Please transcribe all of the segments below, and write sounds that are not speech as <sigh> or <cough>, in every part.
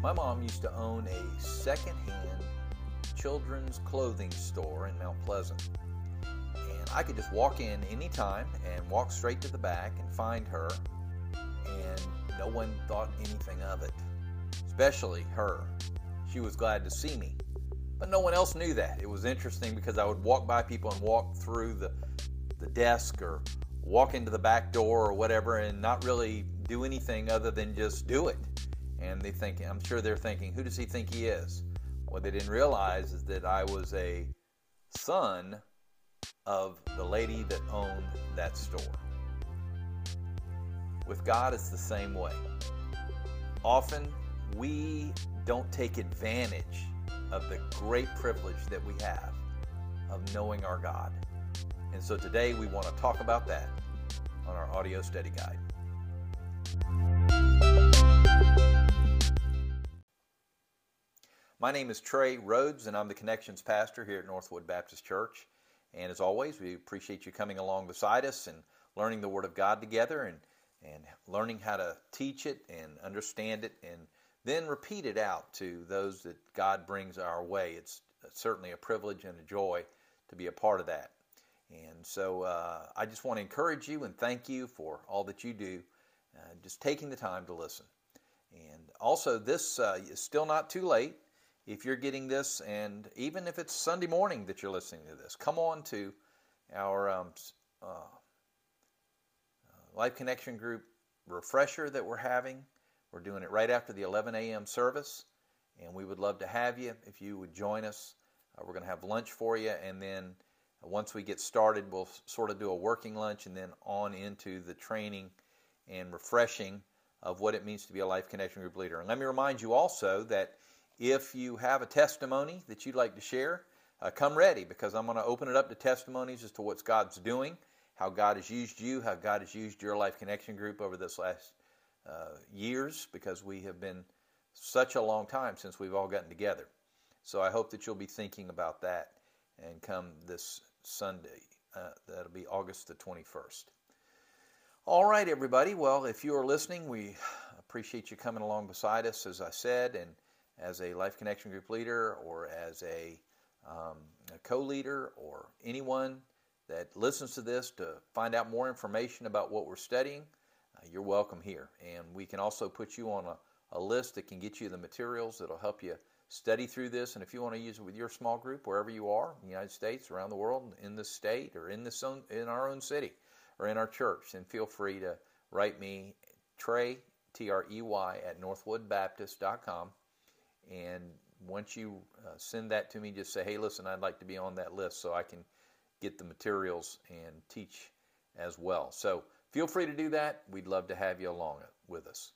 My mom used to own a secondhand children's clothing store in Mount Pleasant. And I could just walk in anytime and walk straight to the back and find her, and no one thought anything of it, especially her. She was glad to see me. But no one else knew that. It was interesting because I would walk by people and walk through the, the desk or walk into the back door or whatever and not really do anything other than just do it. And they think, I'm sure they're thinking, who does he think he is? What they didn't realize is that I was a son of the lady that owned that store. With God, it's the same way. Often, we don't take advantage of the great privilege that we have of knowing our God. And so today we want to talk about that on our audio study guide. My name is Trey Rhodes, and I'm the Connections Pastor here at Northwood Baptist Church. And as always, we appreciate you coming along beside us and learning the Word of God together and, and learning how to teach it and understand it and then repeat it out to those that God brings our way. It's certainly a privilege and a joy to be a part of that. And so uh, I just want to encourage you and thank you for all that you do, uh, just taking the time to listen. And also, this uh, is still not too late. If you're getting this, and even if it's Sunday morning that you're listening to this, come on to our um, uh, uh, Life Connection Group refresher that we're having. We're doing it right after the 11 a.m. service, and we would love to have you if you would join us. Uh, we're going to have lunch for you, and then uh, once we get started, we'll sort of do a working lunch and then on into the training and refreshing of what it means to be a Life Connection Group leader. And let me remind you also that if you have a testimony that you'd like to share, uh, come ready because I'm going to open it up to testimonies as to what God's doing, how God has used you, how God has used your Life Connection Group over this last uh, years because we have been such a long time since we've all gotten together. So I hope that you'll be thinking about that and come this Sunday. Uh, that'll be August the 21st. All right, everybody. Well, if you are listening, we appreciate you coming along beside us, as I said, and as a Life Connection Group leader or as a, um, a co leader or anyone that listens to this to find out more information about what we're studying uh, you're welcome here. And we can also put you on a, a list that can get you the materials that'll help you study through this. And if you want to use it with your small group, wherever you are, in the United States, around the world, in this state, or in this own, in our own city, or in our church, then feel free to write me, Trey, T R E Y, at northwoodbaptist.com. And once you uh, send that to me, just say, hey, listen, I'd like to be on that list so I can get the materials and teach as well. So Feel free to do that. We'd love to have you along with us.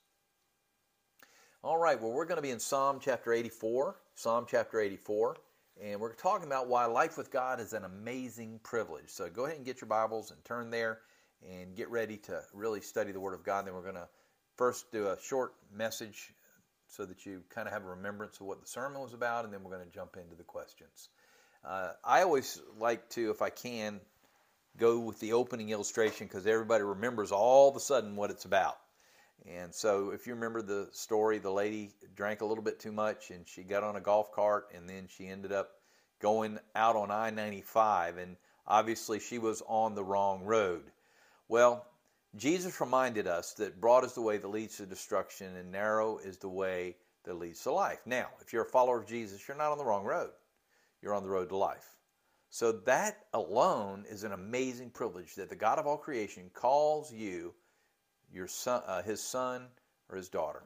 All right, well, we're going to be in Psalm chapter 84. Psalm chapter 84. And we're talking about why life with God is an amazing privilege. So go ahead and get your Bibles and turn there and get ready to really study the Word of God. Then we're going to first do a short message so that you kind of have a remembrance of what the sermon was about, and then we're going to jump into the questions. Uh, I always like to, if I can, go with the opening illustration because everybody remembers all of a sudden what it's about. And so, if you remember the story, the lady drank a little bit too much and she got on a golf cart and then she ended up going out on I 95. And obviously, she was on the wrong road. Well, Jesus reminded us that broad is the way that leads to destruction and narrow is the way that leads to life. Now, if you're a follower of Jesus, you're not on the wrong road, you're on the road to life. So that alone is an amazing privilege that the God of all creation calls you your son, uh, his son or his daughter.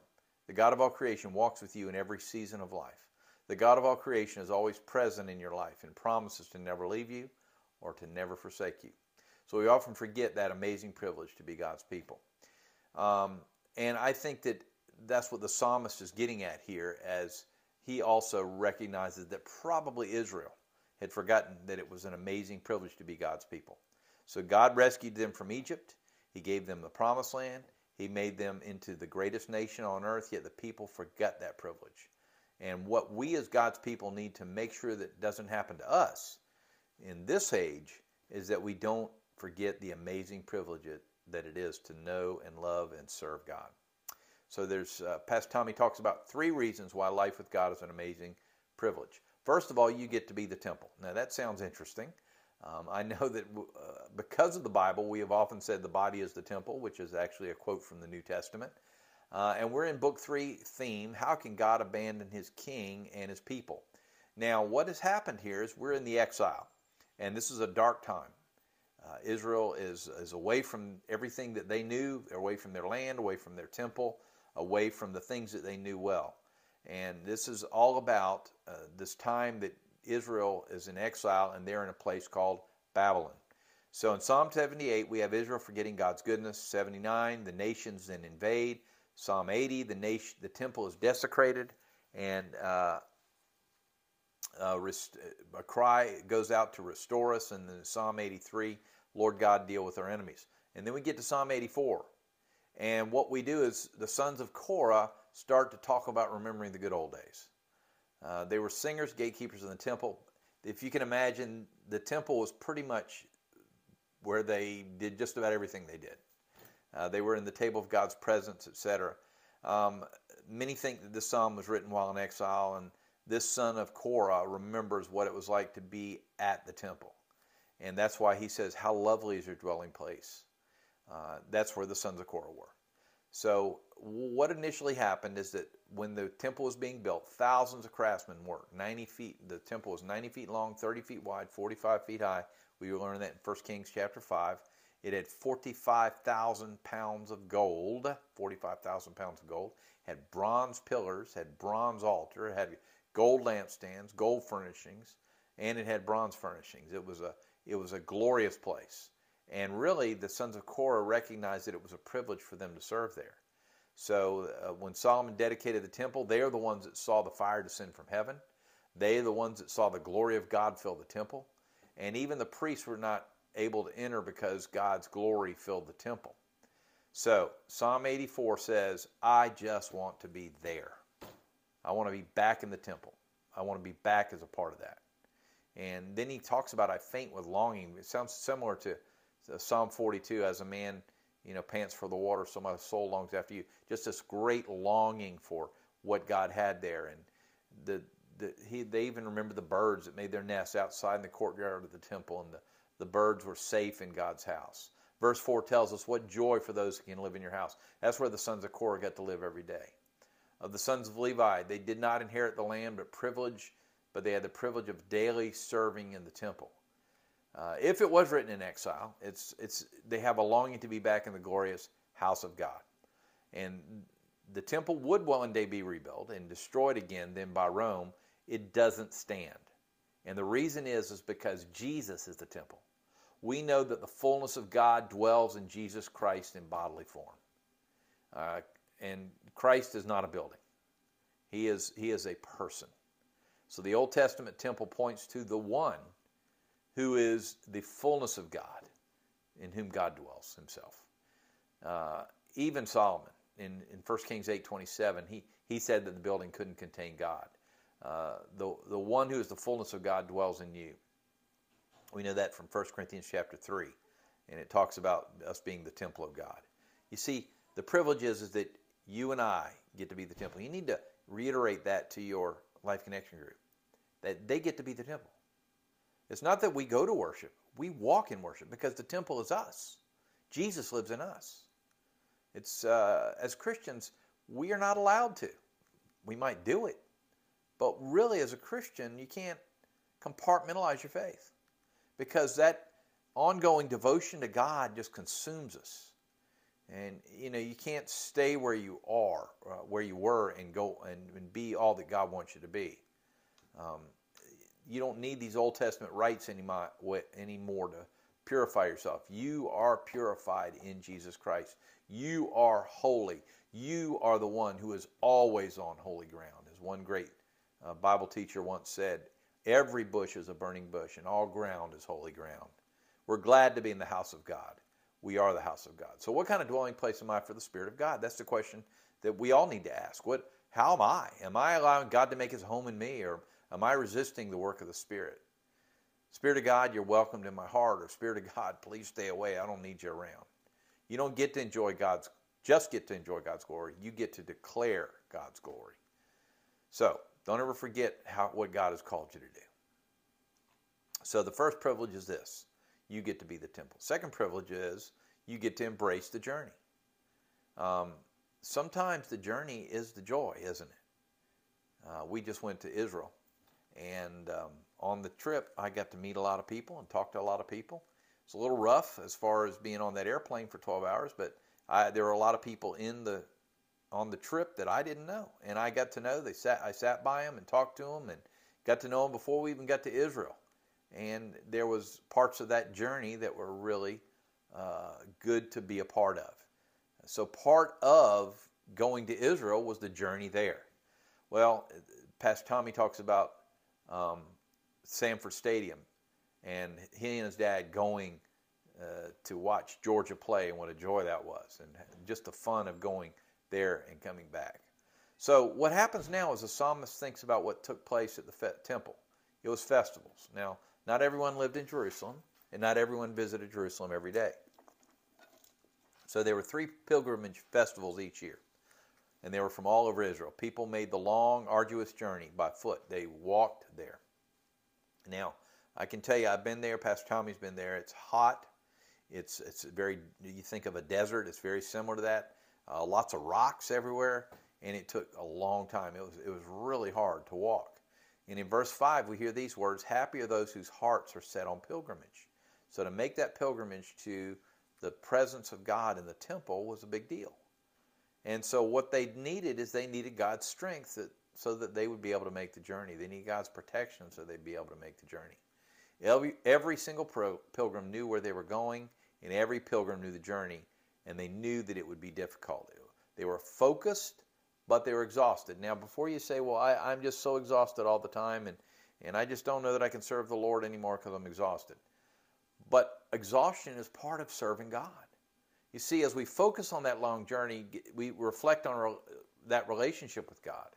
The God of all creation walks with you in every season of life. The God of all creation is always present in your life and promises to never leave you or to never forsake you. So we often forget that amazing privilege to be God's people. Um, and I think that that's what the psalmist is getting at here as he also recognizes that probably Israel had forgotten that it was an amazing privilege to be God's people. So God rescued them from Egypt. He gave them the promised land. He made them into the greatest nation on earth, yet the people forgot that privilege. And what we as God's people need to make sure that doesn't happen to us in this age is that we don't forget the amazing privilege that it is to know and love and serve God. So there's uh, Pastor Tommy talks about three reasons why life with God is an amazing privilege. First of all, you get to be the temple. Now that sounds interesting. Um, I know <laughs> that uh, because of the Bible, we have often said the body is the temple, which is actually a quote from the New Testament. Uh, and we're in book three theme How can God abandon his king and his people? Now, what has happened here is we're in the exile, and this is a dark time. Uh, Israel is, is away from everything that they knew, away from their land, away from their temple, away from the things that they knew well. And this is all about uh, this time that Israel is in exile and they're in a place called Babylon. So in Psalm 78, we have Israel forgetting God's goodness. 79, the nations then invade. Psalm 80, the nation, the temple is desecrated, and uh, uh, a cry goes out to restore us. And then Psalm 83, Lord God, deal with our enemies. And then we get to Psalm 84. And what we do is the sons of Korah start to talk about remembering the good old days. Uh, they were singers, gatekeepers in the temple. If you can imagine, the temple was pretty much where they did just about everything they did. Uh, they were in the table of God's presence, etc. Um, many think that this psalm was written while in exile, and this son of Korah remembers what it was like to be at the temple. And that's why he says, How lovely is your dwelling place. Uh, that's where the sons of Korah were. So, what initially happened is that when the temple was being built, thousands of craftsmen worked. 90 feet, the temple was 90 feet long, 30 feet wide, 45 feet high. We learned that in 1 Kings chapter 5. It had 45,000 pounds of gold, 45,000 pounds of gold, had bronze pillars, had bronze altar, had gold lampstands, gold furnishings, and it had bronze furnishings. It was a it was a glorious place. And really, the sons of Korah recognized that it was a privilege for them to serve there. So uh, when Solomon dedicated the temple, they are the ones that saw the fire descend from heaven. They are the ones that saw the glory of God fill the temple. And even the priests were not able to enter because God's glory filled the temple. So Psalm 84 says, I just want to be there. I want to be back in the temple. I want to be back as a part of that. And then he talks about I faint with longing. It sounds similar to uh, Psalm 42 as a man, you know, pants for the water, so my soul longs after you. Just this great longing for what God had there. And the, the he, they even remember the birds that made their nests outside in the courtyard of the temple, and the, the birds were safe in God's house. Verse 4 tells us what joy for those who can live in your house. That's where the sons of Korah got to live every day of the sons of Levi. They did not inherit the land, but privilege, but they had the privilege of daily serving in the temple. Uh, if it was written in exile, it's it's they have a longing to be back in the glorious house of God, and the temple would one day be rebuilt and destroyed again, then by Rome. It doesn't stand, and the reason is is because Jesus is the temple. We know that the fullness of God dwells in Jesus Christ in bodily form. Uh, and Christ is not a building. He is, he is a person. So the Old Testament temple points to the one who is the fullness of God, in whom God dwells himself. Uh, even Solomon, in, in 1 Kings 8.27, he, he said that the building couldn't contain God. Uh, the, the one who is the fullness of God dwells in you. We know that from 1 Corinthians chapter 3, and it talks about us being the temple of God. You see, the privilege is, is that you and I get to be the temple. You need to reiterate that to your Life Connection group that they get to be the temple. It's not that we go to worship, we walk in worship because the temple is us. Jesus lives in us. It's uh, as Christians, we are not allowed to. We might do it, but really, as a Christian, you can't compartmentalize your faith because that ongoing devotion to God just consumes us. And you know you can't stay where you are, uh, where you were, and go and, and, be all that God wants you to be. Um, you don't need these Old Testament rites anymore, anymore to purify yourself. You are purified in Jesus Christ. You are holy. You are the one who is always on holy ground. As one great uh, Bible teacher once said, every bush is a burning bush, and all ground is holy ground. We're glad to be in the house of God we are the house of God. So, what kind of dwelling place am I for the Spirit of God? That's the question that we all need to ask. What? How am I? Am I allowing God to make His home in me, or am I resisting the work of the Spirit? Spirit of God, you're welcomed in my heart, or Spirit of God, <laughs> please stay away. I don't need you around. You don't get to enjoy God's just get to enjoy God's glory, you get to declare God's glory. So don't ever forget how, what God has called you to do. So the first privilege is this you get to be the temple. Second privilege is you get to embrace the journey. Um, sometimes the journey is the joy, isn't it? Uh, we just went to Israel, and um, on the trip, I got to meet a lot of people and talk to a lot of people. It's a little rough as far as being on that airplane for 12 hours, but I, there were a lot of people in the on the trip that I didn't know, and I got to know. They sat, I sat by them and talked to them, and got to know them before we even got to Israel. And there was parts of that journey that were really uh, good to be a part of. So part of going to Israel was the journey there. Well, Pastor Tommy talks about um, Sanford Stadium and he and his dad going uh, to watch Georgia play and what a joy that was, and just the fun of going there and coming back. So what happens now is the psalmist thinks about what took place at the temple. It was festivals. Now, not everyone lived in Jerusalem, and not everyone visited Jerusalem every day. So there were three pilgrimage festivals each year, and they were from all over Israel. People made the long, arduous journey by foot. They walked there. Now, I can tell you, I've been there. Pastor Tommy's been there. It's hot. It's it's very. You think of a desert. It's very similar to that. Uh, lots of rocks everywhere, and it took a long time. It was it was really hard to walk. And in verse five, we hear these words: "Happy are those whose hearts are set on pilgrimage." So to make that pilgrimage to the presence of God in the temple was a big deal. And so what they needed is they needed God's strength that, so that they would be able to make the journey. They need God's protection so they'd be able to make the journey. Every, every single pro, pilgrim knew where they were going, and every pilgrim knew the journey, and they knew that it would be difficult. They were focused, but they were exhausted. Now, before you say, well, I, I'm just so exhausted all the time, and, and I just don't know that I can serve the Lord anymore because I'm exhausted. But exhaustion is part of serving God. You see, as we focus on that long journey, we reflect on that relationship with God.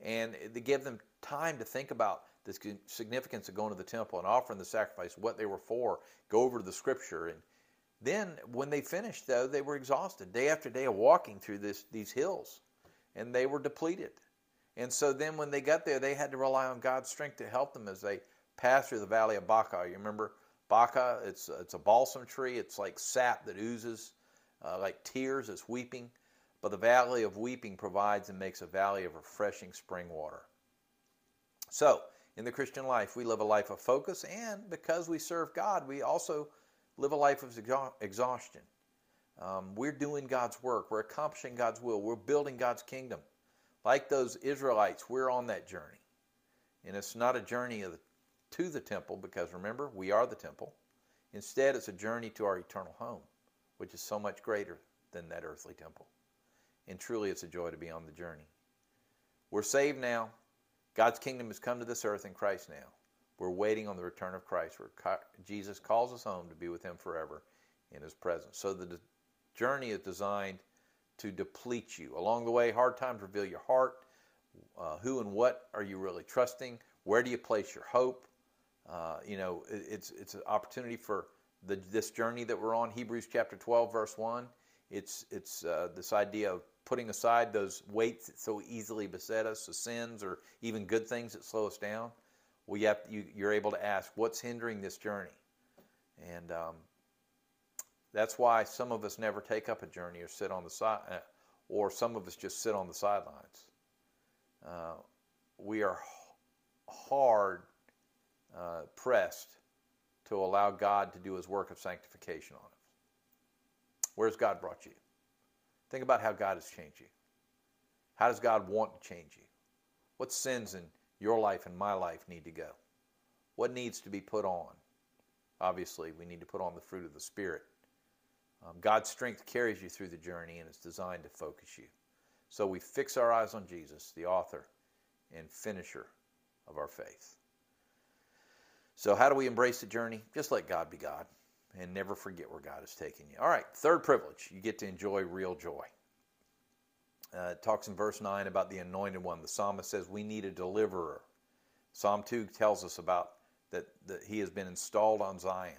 And to give them time to think about the significance of going to the temple and offering the sacrifice, what they were for, go over to the scripture. And then when they finished, though, they were exhausted day after day of walking through this, these hills, and they were depleted. And so then when they got there, they had to rely on God's strength to help them as they passed through the valley of Baca. You remember Baca? It's, it's a balsam tree. It's like sap that oozes, uh, like tears. It's weeping. But the valley of weeping provides and makes a valley of refreshing spring water. So, in the Christian life, we live a life of focus, and because we serve God, we also live a life of exhaustion. Um, we're doing God's work, we're accomplishing God's will, we're building God's kingdom. Like those Israelites, we're on that journey. And it's not a journey the, to the temple, because remember, we are the temple. Instead, it's a journey to our eternal home, which is so much greater than that earthly temple. And truly, it's a joy to be on the journey. We're saved now. God's kingdom has come to this earth in Christ now. We're waiting on the return of Christ, where Jesus calls us home to be with Him forever in His presence. So the journey is designed to deplete you. Along the way, hard times reveal your heart. Uh, who and what are you really trusting? Where do you place your hope? Uh, you know, it's it's an opportunity for the, this journey that we're on. Hebrews chapter 12, verse 1. It's it's uh, this idea of putting aside those weights that so easily beset us, the sins or even good things that slow us down, well, you have, you, you're able to ask, what's hindering this journey? And um, that's why some of us never take up a journey or sit on the side, uh, or some of us just sit on the sidelines. Uh, we are hard uh, pressed to allow God to do His work of sanctification on us. Where's God brought you? Think about how God has changed you. How does God want to change you? What sins in your life and my life need to go? What needs to be put on? Obviously, we need to put on the fruit of the Spirit. Um, God's strength carries you through the journey and it's designed to focus you. So we fix our eyes on Jesus, the author and finisher of our faith. So, how do we embrace the journey? Just let God be God and never forget where God is taking you. All right, third privilege, you get to enjoy real joy. Uh, it talks in verse 9 about the anointed one. The psalmist says we need a deliverer. Psalm 2 tells us about that, that he has been installed on Zion.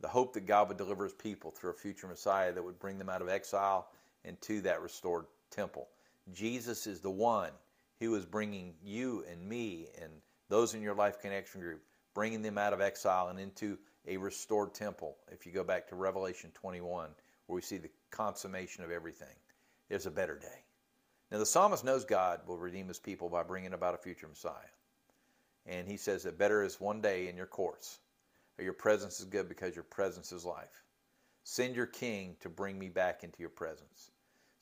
The hope that God would deliver his people through a future Messiah that would bring them out of exile and to that restored temple. Jesus is the one who is bringing you and me and those in your life connection group, bringing them out of exile and into a restored temple. If you go back to Revelation 21, where we see the consummation of everything, there's a better day. Now, the psalmist knows God will redeem his people by bringing about a future Messiah. And he says that better is one day in your courts. Your presence is good because your presence is life. Send your king to bring me back into your presence.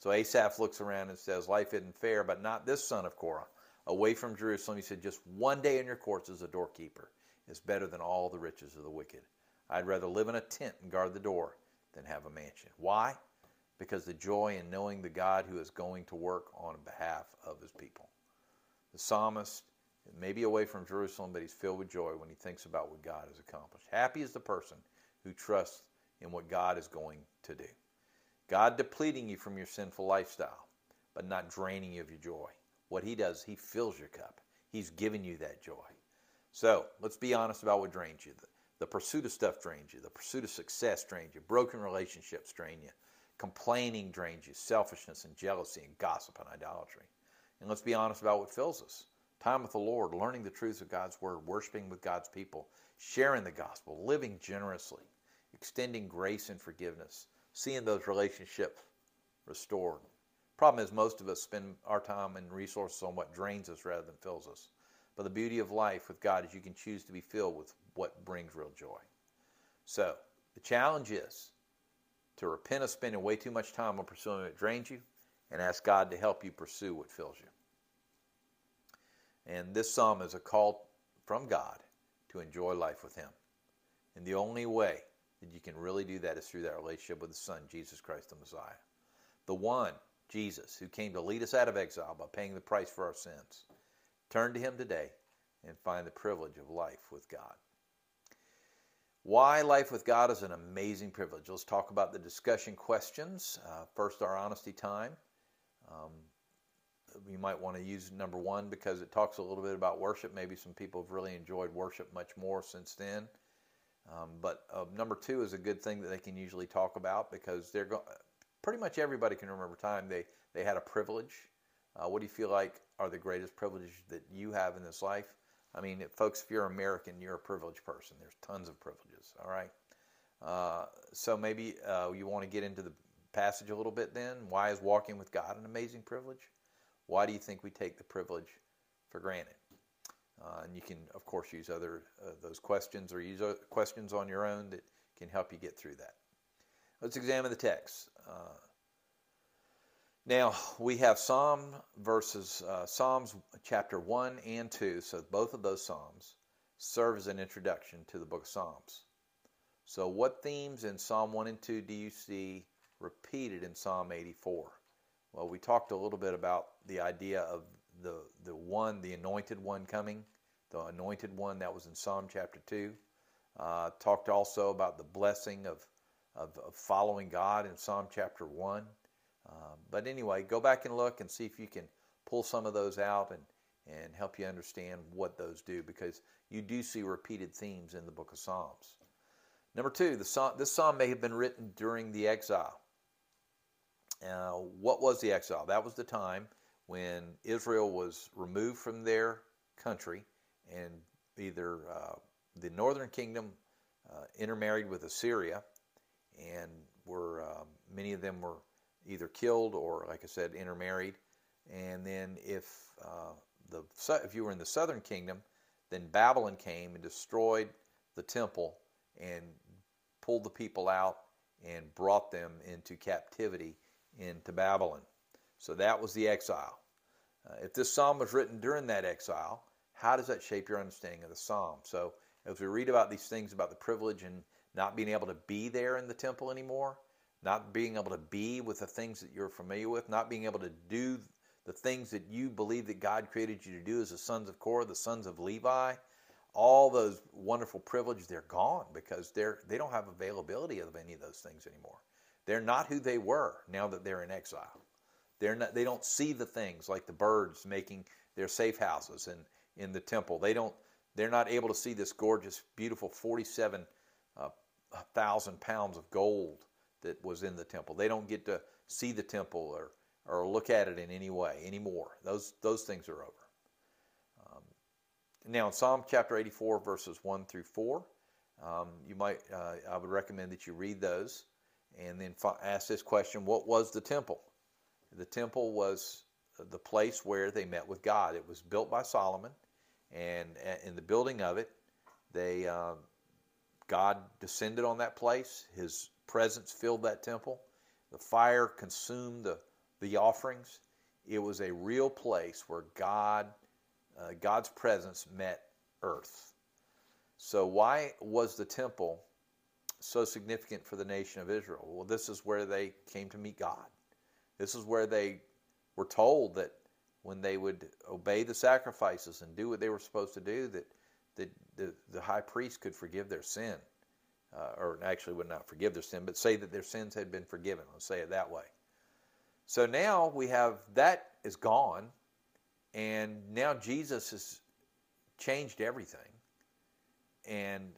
So Asaph looks around and says, Life isn't fair, but not this son of Korah. Away from Jerusalem, he said, Just one day in your courts as a doorkeeper is better than all the riches of the wicked. I'd rather live in a tent and guard the door than have a mansion. Why? Because the joy in knowing the God who is going to work on behalf of his people. The psalmist may be away from Jerusalem, but he's filled with joy when he thinks about what God has accomplished. Happy is the person who trusts in what God is going to do. God depleting you from your sinful lifestyle, but not draining you of your joy. What he does, he fills your cup. He's given you that joy. So let's be honest about what drains you. The, the pursuit of stuff drains you. The pursuit of success drains you. Broken relationships drain you. Complaining drains you. Selfishness and jealousy and gossip and idolatry. And let's be honest about what fills us. Time with the Lord, learning the truths of God's Word, worshiping with God's people, sharing the gospel, living generously, extending grace and forgiveness, seeing those relationships restored. Problem is, most of us spend our time and resources on what drains us rather than fills us. But the beauty of life with God is you can choose to be filled with what brings real joy. So, the challenge is to repent of spending way too much time on pursuing what drains you and ask God to help you pursue what fills you. And this psalm is a call from God to enjoy life with Him. And the only way that you can really do that is through that relationship with the Son, Jesus Christ the Messiah. The one, Jesus, who came to lead us out of exile by paying the price for our sins. Turn to Him today and find the privilege of life with God. Why life with God is an amazing privilege. Let's talk about the discussion questions. Uh, first, our honesty time. Um, you might want to use number one because it talks a little bit about worship. Maybe some people have really enjoyed worship much more since then. Um, but uh, number two is a good thing that they can usually talk about because they're go- pretty much everybody can remember time they, they had a privilege. Uh, what do you feel like are the greatest privileges that you have in this life? I mean, if, folks, if you're American, you're a privileged person. There's tons of privileges, all right? Uh, so maybe uh, you want to get into the passage a little bit then. Why is walking with God an amazing privilege? Why do you think we take the privilege for granted? Uh, and you can, of course, use other uh, those questions or use questions on your own that can help you get through that. Let's examine the text. Uh, now we have Psalm verses uh, Psalms chapter one and two. So both of those Psalms serve as an introduction to the book of Psalms. So what themes in Psalm one and two do you see repeated in Psalm 84? Well, we talked a little bit about the idea of the the one, the anointed one coming, the anointed one that was in Psalm chapter two. Uh, talked also about the blessing of, of, of following God in Psalm chapter one. Uh, but anyway, go back and look and see if you can pull some of those out and and help you understand what those do because you do see repeated themes in the book of Psalms. Number two, the psalm, this psalm may have been written during the exile. Uh, what was the exile? That was the time when Israel was removed from their country and either uh, the northern kingdom uh, intermarried with Assyria, and were um, many of them were either killed or, like I said, intermarried. And then if uh, the if you were in the southern kingdom, then Babylon came and destroyed the temple and pulled the people out and brought them into captivity into Babylon. So that was the exile. Uh, if this psalm was written during that exile, how does that shape your understanding of the psalm? So as we read about these things about the privilege and not being able to be there in the temple anymore, not being able to be with the things that you're familiar with, not being able to do the things that you believe that God created you to do as the sons of Korah, the sons of Levi, all those wonderful privileges, they're gone because they're they don't have availability of any of those things anymore. They're not who they were now that they're in exile. They're not, they don't see the things like the birds making their safe houses in, in the temple. They don't, they're not able to see this gorgeous, beautiful 47,000 uh, pounds of gold that was in the temple. They don't get to see the temple or, or look at it in any way anymore. Those, those things are over. Um, now, in Psalm chapter 84, verses 1 through 4, um, you might, uh, I would recommend that you read those and then ask this question What was the temple? The temple was the place where they met with God. It was built by Solomon, and in the building of it, they uh, God descended on that place. His presence filled that temple. The fire consumed the, the offerings. It was a real place where God, uh, God's presence met earth. So why was the temple so significant for the nation of Israel? Well, this is where they came to meet God. This is where they were told that when they would obey the sacrifices and do what they were supposed to do, that, that the, the high priest could forgive their sin. Uh, or actually would not forgive their sin, but say that their sins had been forgiven. Let's say it that way. So now we have that is gone, and now Jesus has changed everything. And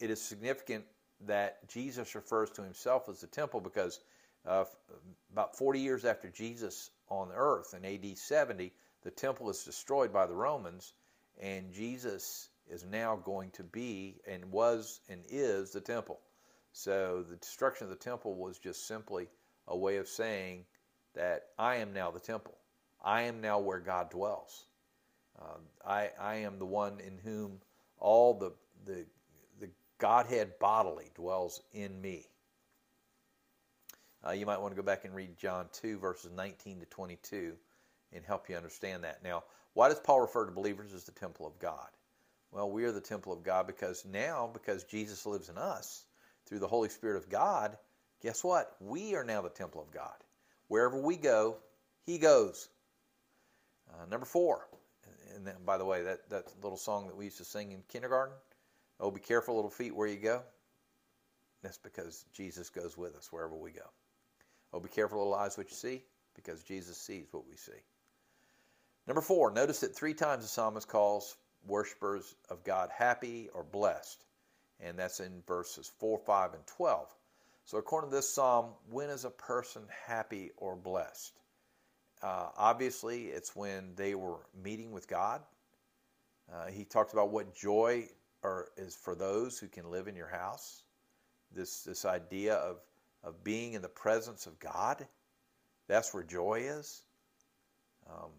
it is significant that Jesus refers to himself as the temple because uh, about 40 years after Jesus on earth in AD 70, the temple is destroyed by the Romans, and Jesus is now going to be and was and is the temple. So the destruction of the temple was just simply a way of saying that I am now the temple. I am now where God dwells. Uh, I, I am the one in whom all the, the, the Godhead bodily dwells in me. Uh, you might want to go back and read John 2, verses 19 to 22, and help you understand that. Now, why does Paul refer to believers as the temple of God? Well, we are the temple of God because now, because Jesus lives in us through the Holy Spirit of God, guess what? We are now the temple of God. Wherever we go, He goes. Uh, number four, and then, by the way, that, that little song that we used to sing in kindergarten, Oh, be careful, little feet, where you go. That's because Jesus goes with us wherever we go. Oh, be careful, little eyes, what you see, because Jesus sees what we see. Number four, notice that three times the psalmist calls worshippers of God happy or blessed, and that's in verses 4, 5, and 12. So, according to this psalm, when is a person happy or blessed? Uh, obviously, it's when they were meeting with God. Uh, he talks about what joy are, is for those who can live in your house. This, this idea of of being in the presence of God. That's where joy is. Um,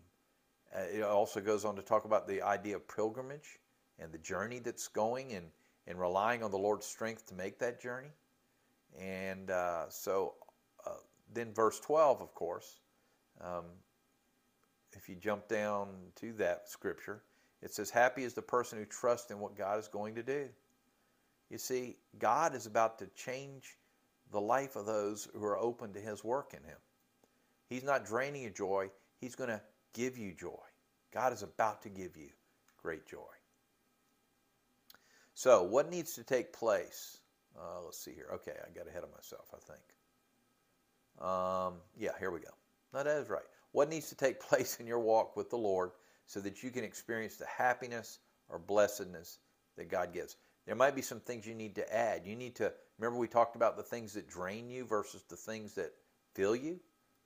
uh, it also goes on to talk about the idea of pilgrimage and the journey that's going and, and relying on the Lord's strength to make that journey. And uh, so uh, then, verse 12, of course, um, if you jump down to that scripture, it says, Happy is the person who trusts in what God is going to do. You see, God is about to change the life of those who are open to His work in Him. He's not draining your joy, He's going to give you joy. God is about to give you great joy. So, what needs to take place? Uh, let's see here. Okay, I got ahead of myself, I think. Um, yeah, here we go. No, that is right. What needs to take <laughs> place in your walk with the Lord so that you can experience the happiness or blessedness that God gives? There might be some things you need to add. You need to remember we talked about the things that drain you versus the things that fill you.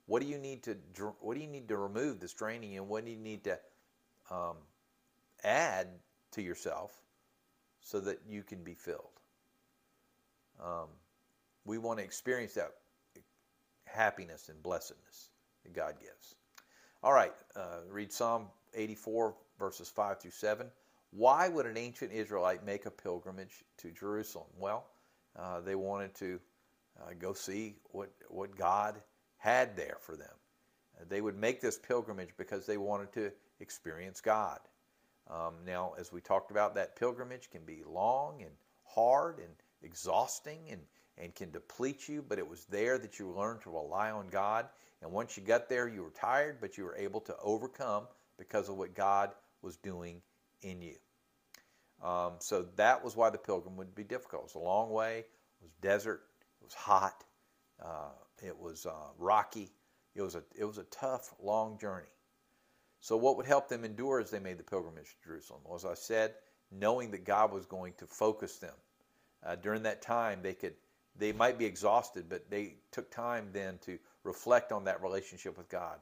What do you need to what do you need to remove that's draining you, and what do you need to um, add to yourself so that you can be filled? Um, we want to experience that happiness and blessedness that God gives. All right, uh, read Psalm 84 verses 5 through 7. Why would an ancient Israelite make a pilgrimage to Jerusalem? Well, uh, they wanted to uh, go see what, what God had there for them. Uh, they would make this pilgrimage because they wanted to experience God. Um, now, as we talked about, that pilgrimage can be long and hard and exhausting and, and can deplete you, but it was there that you learned to rely on God. And once you got there, you were tired, but you were able to overcome because of what God was doing in you. Um, so that was why the pilgrim would be difficult. It was a long way. It was desert. It was hot. Uh, it was uh, rocky. It was a it was a tough, long journey. So what would help them endure as they made the pilgrimage to Jerusalem? Well, as I said, knowing that God was going to focus them uh, during that time, they could they might be exhausted, but they took time then to reflect on that relationship with God.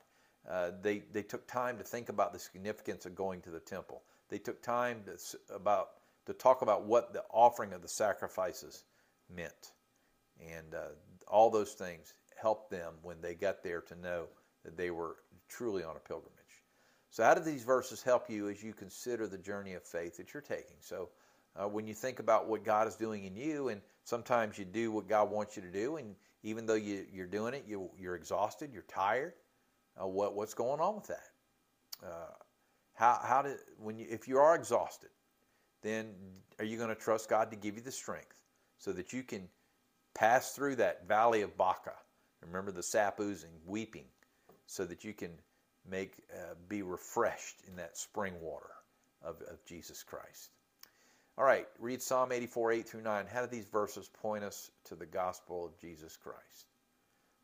Uh, they, they took time to think about the significance of going to the temple. They took time to, about, to talk about what the offering of the sacrifices meant. And uh, all those things helped them when they got there to know that they were truly on a pilgrimage. So, how do these verses help you as you consider the journey of faith that you're taking? So, uh, when you think about what God is doing in you, and sometimes you do what God wants you to do, and even though you, are doing it, you, are exhausted, you're tired. Uh, what, what's going on with that? Uh, how, how did when you, if you are exhausted, then are you going to trust God to give you the strength so that you can pass through that valley of Baca? Remember the sap oozing, weeping, so that you can make uh, be refreshed in that spring water of, of Jesus Christ. All right, read Psalm 84, 8 through 9. How do these verses point us to the gospel of Jesus Christ?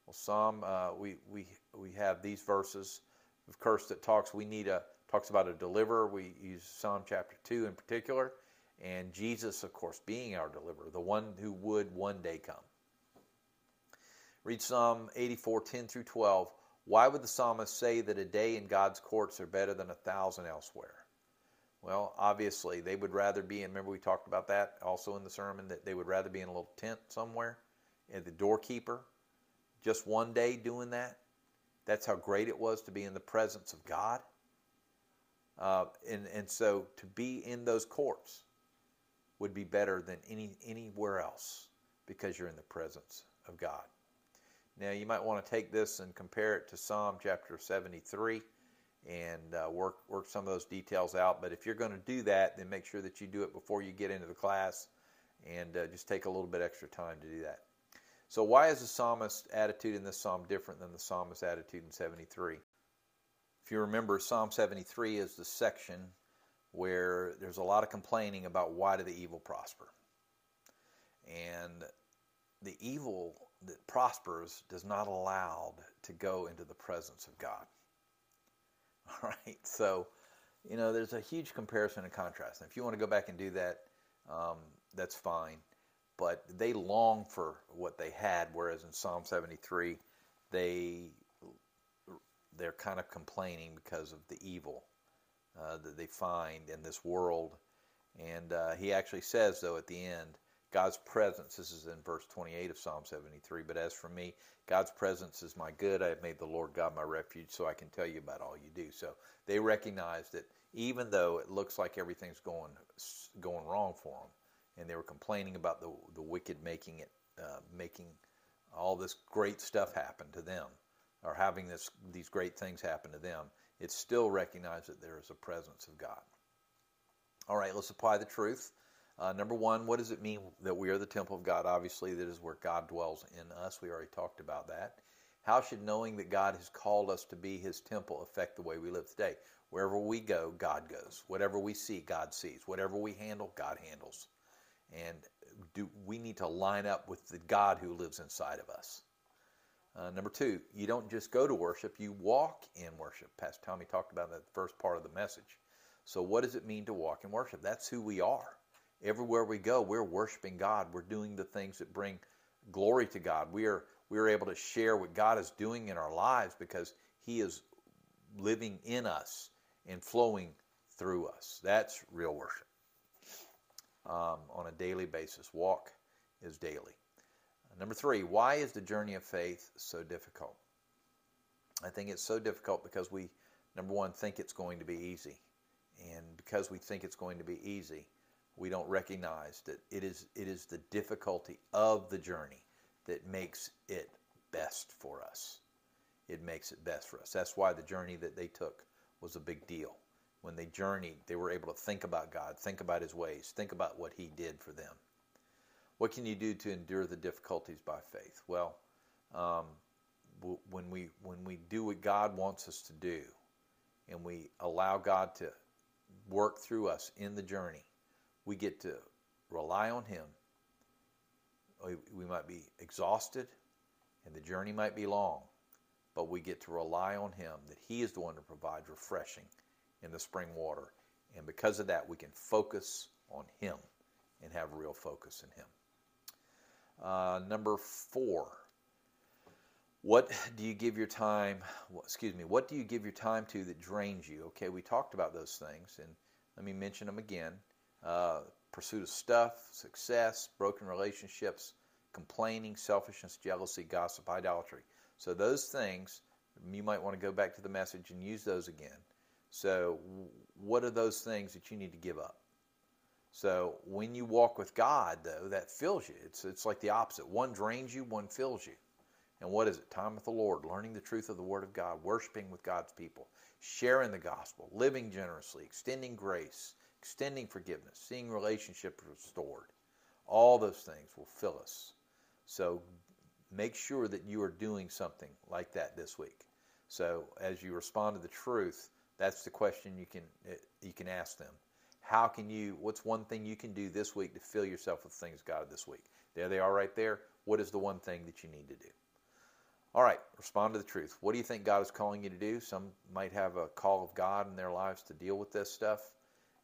Well, Psalm, uh, we, we, we have these verses, of course, that talks, we need a, talks about a deliverer. We use Psalm chapter 2 in particular. And Jesus, of course, being our deliverer, the one who would one day come. Read Psalm 84, 10 through 12. Why would the psalmist say that a day in God's courts are better than a thousand elsewhere? Well, obviously, they would rather be in, remember we talked about that also in the sermon, that they would rather be in a little tent somewhere, at the doorkeeper, just one day doing that. That's how great it was to be in the presence of God. Uh, and, and so to be in those courts would be better than any anywhere else because you're in the presence of God. Now, you might want to take this and compare it to Psalm chapter 73 and uh, work, work some of those details out. But if you're going to do that, then make sure that you do it before you get into the class and uh, just take a little bit extra time to do that. So, why is the psalmist's attitude in this psalm different than the psalmist's attitude in 73? If you remember, Psalm 73 is the section where there's a lot of complaining about why do the evil prosper. And the evil that prospers does not allow to go into the presence of God. <laughs> All right, so you know there's a huge comparison and contrast. And if you want to go back and do that, um, that's fine. But they long for what they had, whereas in Psalm 73, they they're kind of complaining because of the evil uh, that they find in this world. And uh, he actually says, though, at the end, God's presence, this is in verse 28 of Psalm 73, but as for me, God's presence is my good. I have made the Lord God my refuge, so I can tell you about all you do. So they recognize that even though it looks like everything's going going wrong for them, and they were complaining about the the wicked making it uh, making all this great stuff happen to them, or having this these great things happen to them, it's still recognized that there is a presence of God. All right, let's apply the truth. Uh, number one, what does it mean that we are the temple of God? Obviously, that is where God dwells in us. We already talked about that. How should knowing that God has called us to be His temple affect the way we live today? Wherever we go, God goes. Whatever we see, God sees. Whatever we handle, God handles. And do we need to line up with the God who lives inside of us? Uh, number two, you don't just go to worship, you walk in worship. Pastor Tommy talked about that first part of the message. So, what does it mean to walk in worship? That's who we are. Everywhere we go, we're worshiping God. We're doing the things that bring glory to God. We are we are able to share what God is doing in our lives because He is living in us and flowing through us. That's real worship. Um, on a daily basis, walk is daily. Number three, why is the journey of faith so difficult? I think it's so difficult because we, number one, think it's going to be easy. And because we think it's going to be easy, we don't recognize that it is, it is the difficulty of the journey that makes it best for us. It makes it best for us. That's why the journey that they took was a big deal. When they journeyed, they were able to think about God, think about His ways, think about what He did for them. What can you do to endure the difficulties by faith? Well, um, when we when we do what God wants us to do, and we allow God to work through us in the journey, we get to rely on Him. We, we might be exhausted, and the journey might be long, but we get to rely on Him that He is the one to provide refreshing in the spring water, and because of that, we can focus on Him and have real focus in Him. Uh, number four, What do you give your time, excuse me, what do you give your time to that drains you? Okay, we talked about those things, and let me mention them again. Uh, pursuit of stuff, success, broken relationships, complaining, selfishness, jealousy, gossip, idolatry. So those things, you might want to go back to the message and use those again. So what are those things that you need to give up? So when you walk with God, though, that fills you. It's, it's like the opposite. One drains you, one fills you. And what is it? Time with the Lord, learning the truth of the Word of God, worshiping with God's people, sharing the gospel, living generously, extending grace, extending forgiveness, seeing relationships restored. All those things will fill us. So make sure that you are doing something like that this week. So as you respond to the truth, that's the question you can eh, you can ask them. How can you? What's one thing you can do this week to fill yourself with things God this week? There they are, right there. What is the one thing that you need to do? All right, respond to the truth. What do you think God is calling you to do? Some might have a call of God in their lives to deal with this stuff.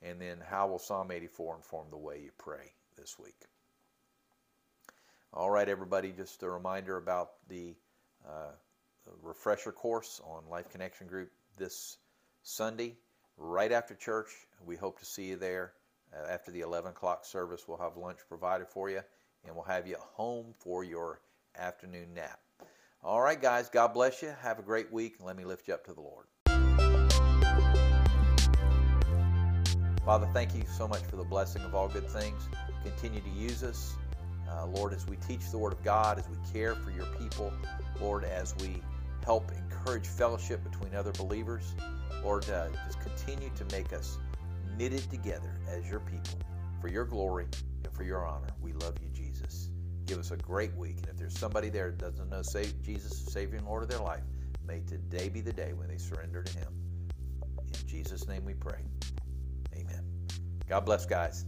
And then how will Psalm 84 inform the way you pray this week? All right, everybody, just a reminder about the, uh, refresher course on Life Connection Group this Sunday, right after church. We hope to see you there. Uh, after the 11 o'clock service, we'll have lunch provided for you, and we'll have you home for your afternoon nap. All right, guys, God bless you. Have a great week, and let me lift you up to the Lord. Father, thank you so much for the blessing of all good things. Continue to use us, uh, Lord, as we teach the Word of God, as we care for your people, Lord, as we help encourage fellowship between other believers. Lord, just continue to make us knitted together as your people for your glory and for your honor. We love you, Jesus. Give us a great week. And if there's somebody there that doesn't know save, Jesus, Savior and Lord of their life, may today be the day when they surrender to Him. In Jesus' name we pray. Amen. God bless, guys.